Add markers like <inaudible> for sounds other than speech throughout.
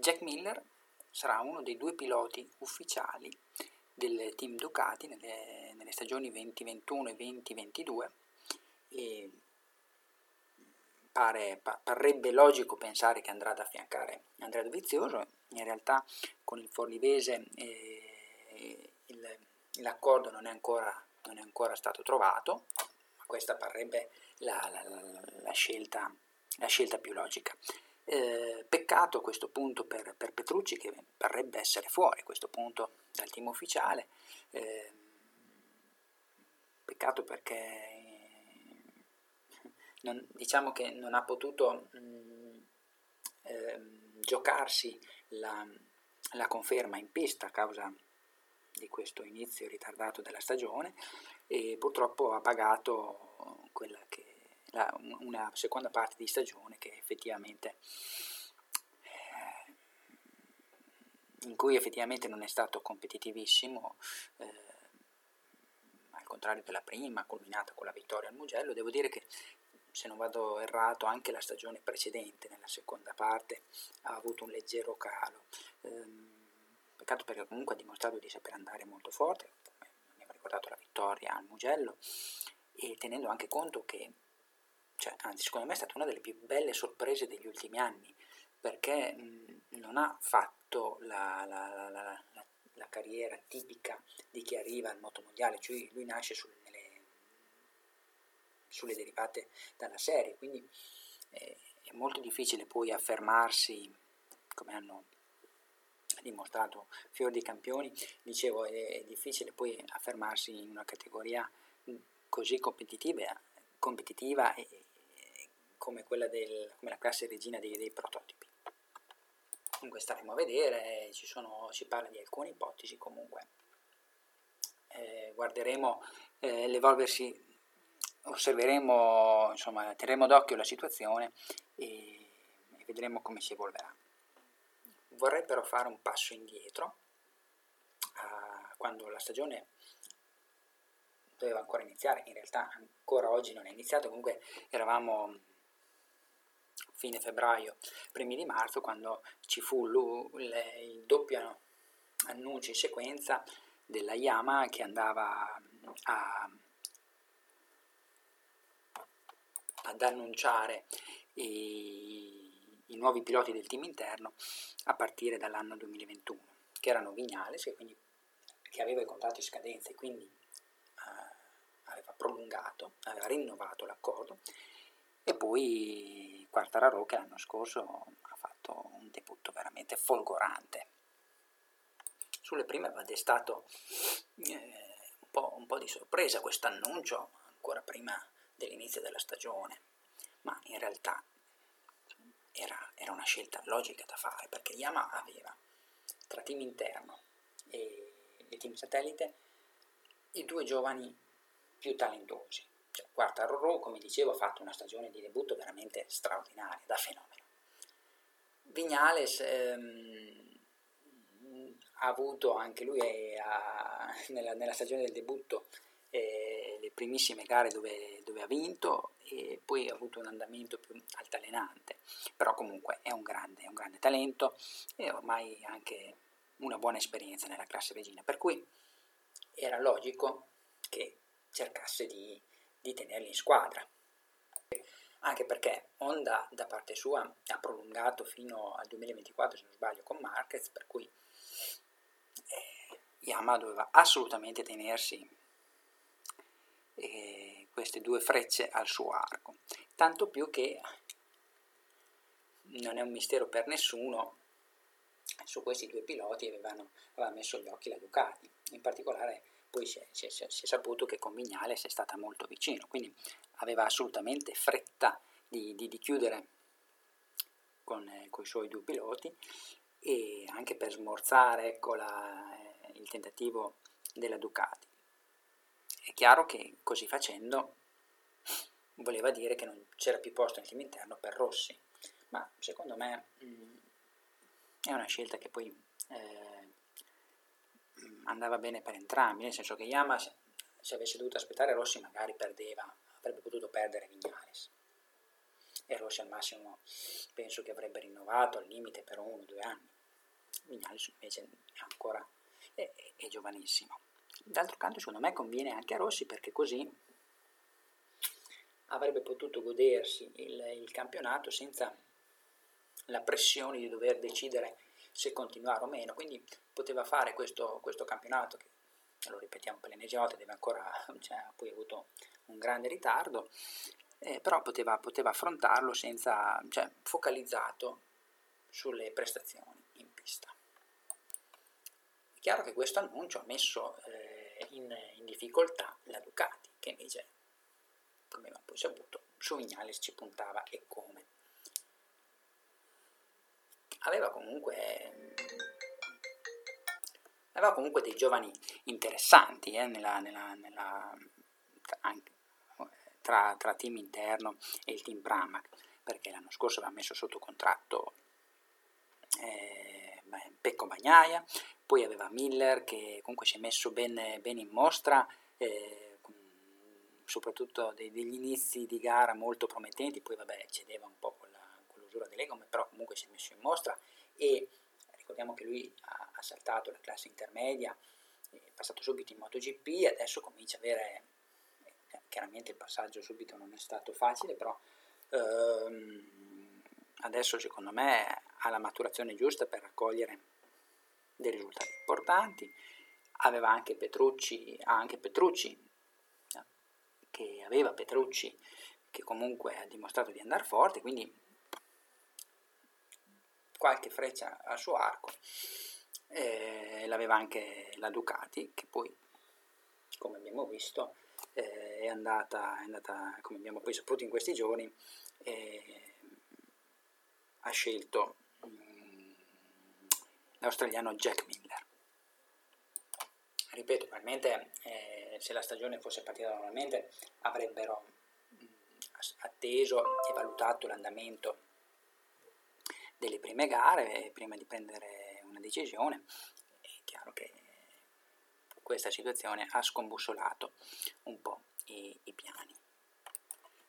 Jack Miller sarà uno dei due piloti ufficiali del team Ducati nelle, nelle stagioni 2021 e 2022 e pare, pa, parrebbe logico pensare che andrà ad affiancare Andrea Dovizioso, in realtà con il Forlivese eh, il, l'accordo non è, ancora, non è, ancora, stato trovato, ma questa parrebbe la, la, la, scelta, la scelta, più logica. Eh, peccato a questo punto per, per, Petrucci che parrebbe essere fuori a questo punto dal team ufficiale, eh, peccato perché non, diciamo che non ha potuto mh, mm, eh, giocarsi la, la, conferma in pista a causa di questo inizio ritardato della stagione e purtroppo ha pagato la, una seconda parte di stagione che effettivamente eh, in cui effettivamente non è stato competitivissimo eh, al contrario della prima culminata con la vittoria al Mugello devo dire che se non vado errato, anche la stagione precedente, nella seconda parte, ha avuto un leggero calo. Ehm, peccato perché comunque ha dimostrato di saper andare molto forte, come abbiamo ricordato la vittoria al Mugello, e tenendo anche conto che, cioè, anzi, secondo me è stata una delle più belle sorprese degli ultimi anni, perché mh, non ha fatto la, la, la, la, carriera tipica di chi arriva al motomondiale, cioè lui nasce sul, sulle derivate dalla serie, quindi eh, è molto difficile poi affermarsi, come hanno dimostrato fior di campioni, dicevo è difficile poi affermarsi in una categoria così competitiva, competitiva e, come del, come la classe regina dei, dei prototipi. Comunque staremo a vedere, sono, si parla di alcune ipotesi comunque. Eh, guarderemo eh, l'evolversi osserveremo, insomma, terremo d'occhio la situazione e, e vedremo come si evolverà. Vorrei però fare un passo indietro a quando la stagione doveva ancora iniziare, in realtà ancora oggi non è iniziato, comunque eravamo fine febbraio, primi di marzo, quando ci fu il doppio annuncio in sequenza della Yama che andava a ad annunciare i, i, nuovi piloti del team interno a partire dall'anno 2021, che erano Vignales, che, quindi, che aveva i contratti scadenze, quindi eh, aveva prolungato, aveva rinnovato l'accordo, e poi Quartararo che l'anno scorso ha fatto un debutto veramente folgorante. Sulle prime aveva destato eh, un, po', un po' di sorpresa questo annuncio, ancora prima dell'inizio della stagione, ma in realtà era, era una scelta logica da fare perché Yamaha aveva tra team interno e, e team satellite i due giovani più talentuosi. Cioè, Quartararo, come dicevo, ha fatto una stagione di debutto veramente straordinaria, da fenomeno. Vignales ehm, ha avuto anche lui eh, ha, nella, nella, stagione del debutto eh, le primissime gare dove, dove, ha vinto e poi ha avuto un andamento più altalenante, però comunque è un grande, è un grande talento e ormai anche una buona esperienza nella classe regina, per cui era logico che cercasse di, di tenerli in squadra. Anche perché Honda da parte sua ha prolungato fino al 2024, se non sbaglio, con Marquez, per cui eh, Yamaha doveva assolutamente tenersi eh, queste due frecce al suo arco. Tanto più che non è un mistero per nessuno, su questi due piloti avevano, aveva messo gli occhi la Ducati, in particolare poi si è, si, è, si è, saputo che con Vignales è stata molto vicino, quindi aveva assolutamente fretta di, di, di chiudere con, eh, i suoi due piloti e anche per smorzare ecco, la, eh, il tentativo della Ducati. È chiaro che così facendo voleva dire che non c'era più posto nel team interno per Rossi, ma secondo me mh, mm, è una scelta che poi eh, andava bene per entrambi, nel senso che Yama se avesse dovuto aspettare Rossi magari perdeva, avrebbe potuto perdere Vignales. e Rossi al massimo penso che avrebbe rinnovato al limite per uno o due anni. Vignales invece è ancora è, è giovanissimo. D'altro canto secondo me conviene anche a Rossi perché così avrebbe potuto godersi il, il campionato senza la pressione di dover decidere se continuare o meno, quindi poteva fare questo, questo campionato che, lo ripetiamo per l'ennesima volta, deve ancora, <laughs> cioè, ha poi avuto un grande ritardo, eh, però poteva, poteva, affrontarlo senza, cioè, focalizzato sulle prestazioni in pista. È chiaro che questo annuncio ha messo eh, in, in difficoltà la Ducati, che invece come abbiamo poi saputo, su Vignales ci puntava e come. Aveva comunque, aveva comunque dei giovani interessanti eh, nella, nella, nella, tra, tra, team interno e il team Pramac, perché l'anno scorso aveva messo sotto contratto eh, Pecco Bagnaia, poi aveva Miller che comunque si è messo ben, ben in mostra. Eh, soprattutto degli inizi di gara molto promettenti, poi vabbè cedeva un po' con, la, delle gomme, però comunque si è messo in mostra e ricordiamo che lui ha, ha saltato la classe intermedia, è passato subito in MotoGP e adesso comincia a avere, eh, chiaramente il passaggio subito non è stato facile, però ehm, adesso secondo me ha la maturazione giusta per raccogliere dei risultati importanti. Aveva anche Petrucci, ha anche Petrucci che aveva Petrucci, che comunque ha dimostrato di andare forte, quindi qualche freccia al suo arco. Eh, l'aveva anche la Ducati, che poi, come abbiamo visto, eh, è, andata, è, andata, come abbiamo poi saputo in questi giorni, eh, ha scelto mm, l'australiano Jack Miller. Ripeto, probabilmente eh, se la stagione fosse partita normalmente avrebbero atteso e valutato l'andamento delle prime gare prima di prendere una decisione. È chiaro che questa situazione ha scombussolato un po' i, i piani.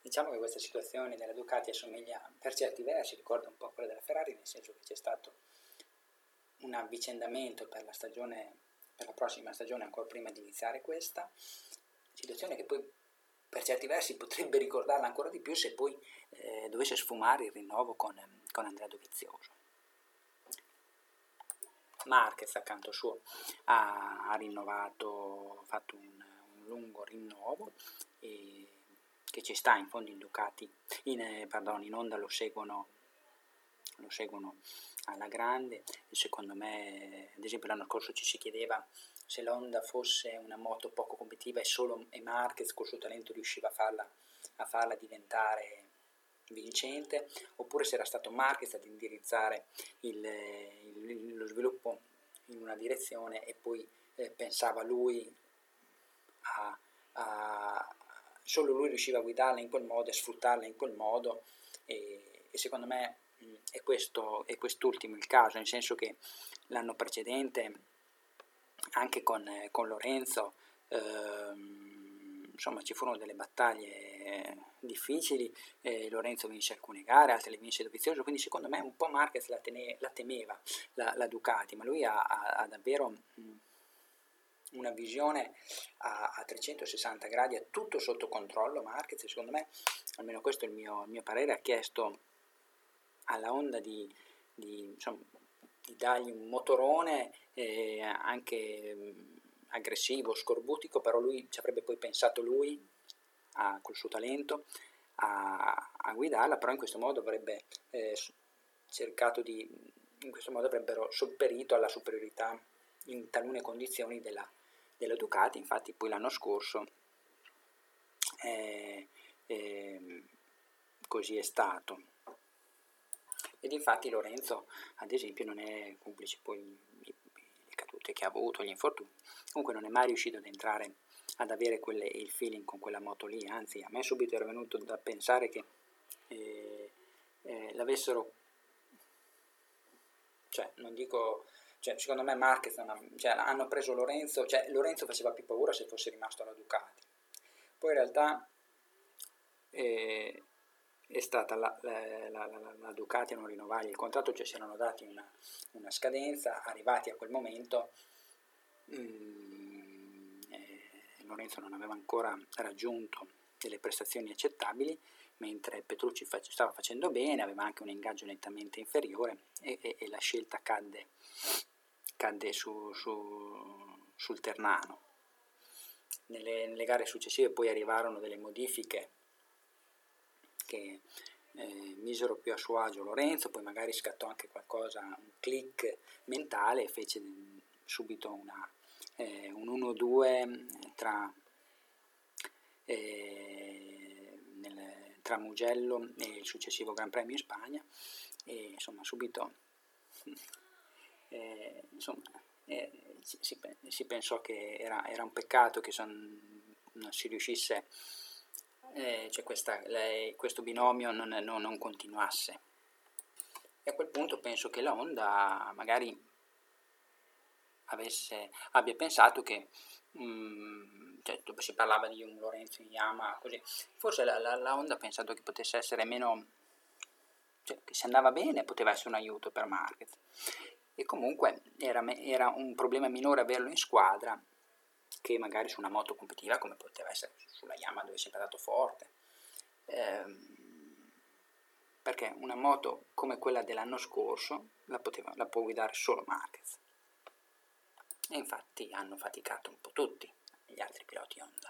Diciamo che questa situazione della Ducati assomiglia per certi versi, ricorda un po' quella della Ferrari, nel senso che c'è stato un avvicendamento per la stagione per la prossima stagione ancora prima di iniziare questa, situazione che poi per certi versi potrebbe ricordarla ancora di più se poi eh, dovesse sfumare il rinnovo con, con Andrea Dovizioso. Marquez accanto suo ha, ha rinnovato, ha fatto un, un, lungo rinnovo e, che ci sta in fondo in Ducati, in, eh, pardon, in Honda lo seguono, lo seguono alla grande. E secondo me, ad esempio l'anno scorso ci si chiedeva se l'Honda fosse una moto poco competitiva e solo e Marquez col suo talento riusciva a farla, a farla diventare vincente, oppure se era stato Marquez ad indirizzare il, il, lo sviluppo in una direzione e poi eh, pensava lui a, a, solo lui riusciva a guidarla in quel modo e sfruttarla in quel modo. E, e secondo me è, questo, è quest'ultimo il caso, nel senso che l'anno precedente anche con, con Lorenzo ehm, insomma ci furono delle battaglie difficili, eh, Lorenzo vinse alcune gare, altre le vinse Dovizioso, quindi secondo me un po' Marquez la, tene, la temeva la, la, Ducati, ma lui ha, ha, ha davvero una visione a, a, 360 gradi, ha tutto sotto controllo Marquez, secondo me, almeno questo è il mio, il mio parere, ha chiesto alla Honda di, di, insomma, di dargli un motorone eh, anche mh, aggressivo, scorbutico, però lui ci avrebbe poi pensato lui a, col suo talento a, a, guidarla, però in questo modo avrebbe eh, cercato di, in questo modo avrebbero sopperito alla superiorità in talune condizioni della, della Ducati, infatti poi l'anno scorso eh, eh, così è stato. Ed infatti Lorenzo, ad esempio, non è complice. Poi le cadute che ha avuto, gli infortuni, comunque non è mai riuscito ad entrare ad avere quelle, il feeling con quella moto lì, anzi a me subito era venuto da pensare che eh, eh, l'avessero, cioè non dico, cioè, secondo me Marquez ha, cioè, hanno preso Lorenzo, cioè Lorenzo faceva più paura se fosse rimasto alla Ducati, poi in realtà eh, è stata la, la, la, la, Ducati a non rinnovare il contratto, cioè si erano dati una, una scadenza, arrivati a quel momento mm, eh, Lorenzo non aveva ancora raggiunto delle prestazioni accettabili, mentre Petrucci fac- stava facendo bene, aveva anche un ingaggio nettamente inferiore e, e, e la scelta cadde, cadde su, su, sul Ternano. Nelle, nelle gare successive poi arrivarono delle modifiche che eh, misero più a suo agio Lorenzo, poi magari scattò anche qualcosa, un click mentale, fece subito una, eh, un 1-2 tra, eh, nel, tra Mugello e il successivo Gran Premio in Spagna e insomma subito <laughs> eh, insomma, eh, si, si, pensò che era, era un peccato che son, non si riuscisse a eh, cioè questa, lei, questo binomio non, non, non, continuasse. E a quel punto penso che la Honda magari avesse, abbia pensato che mm, cioè, si parlava di un Lorenzo Yama, così, forse la, la, la Honda ha pensato che potesse essere meno, cioè, che se andava bene poteva essere un aiuto per Marquez. E comunque era, era un problema minore averlo in squadra che magari su una moto competitiva come poteva essere sulla Yamaha dove è sempre andato forte. Ehm, perché una moto come quella dell'anno scorso la, poteva, la può guidare solo Marquez. E infatti hanno faticato un po' tutti gli altri piloti Honda.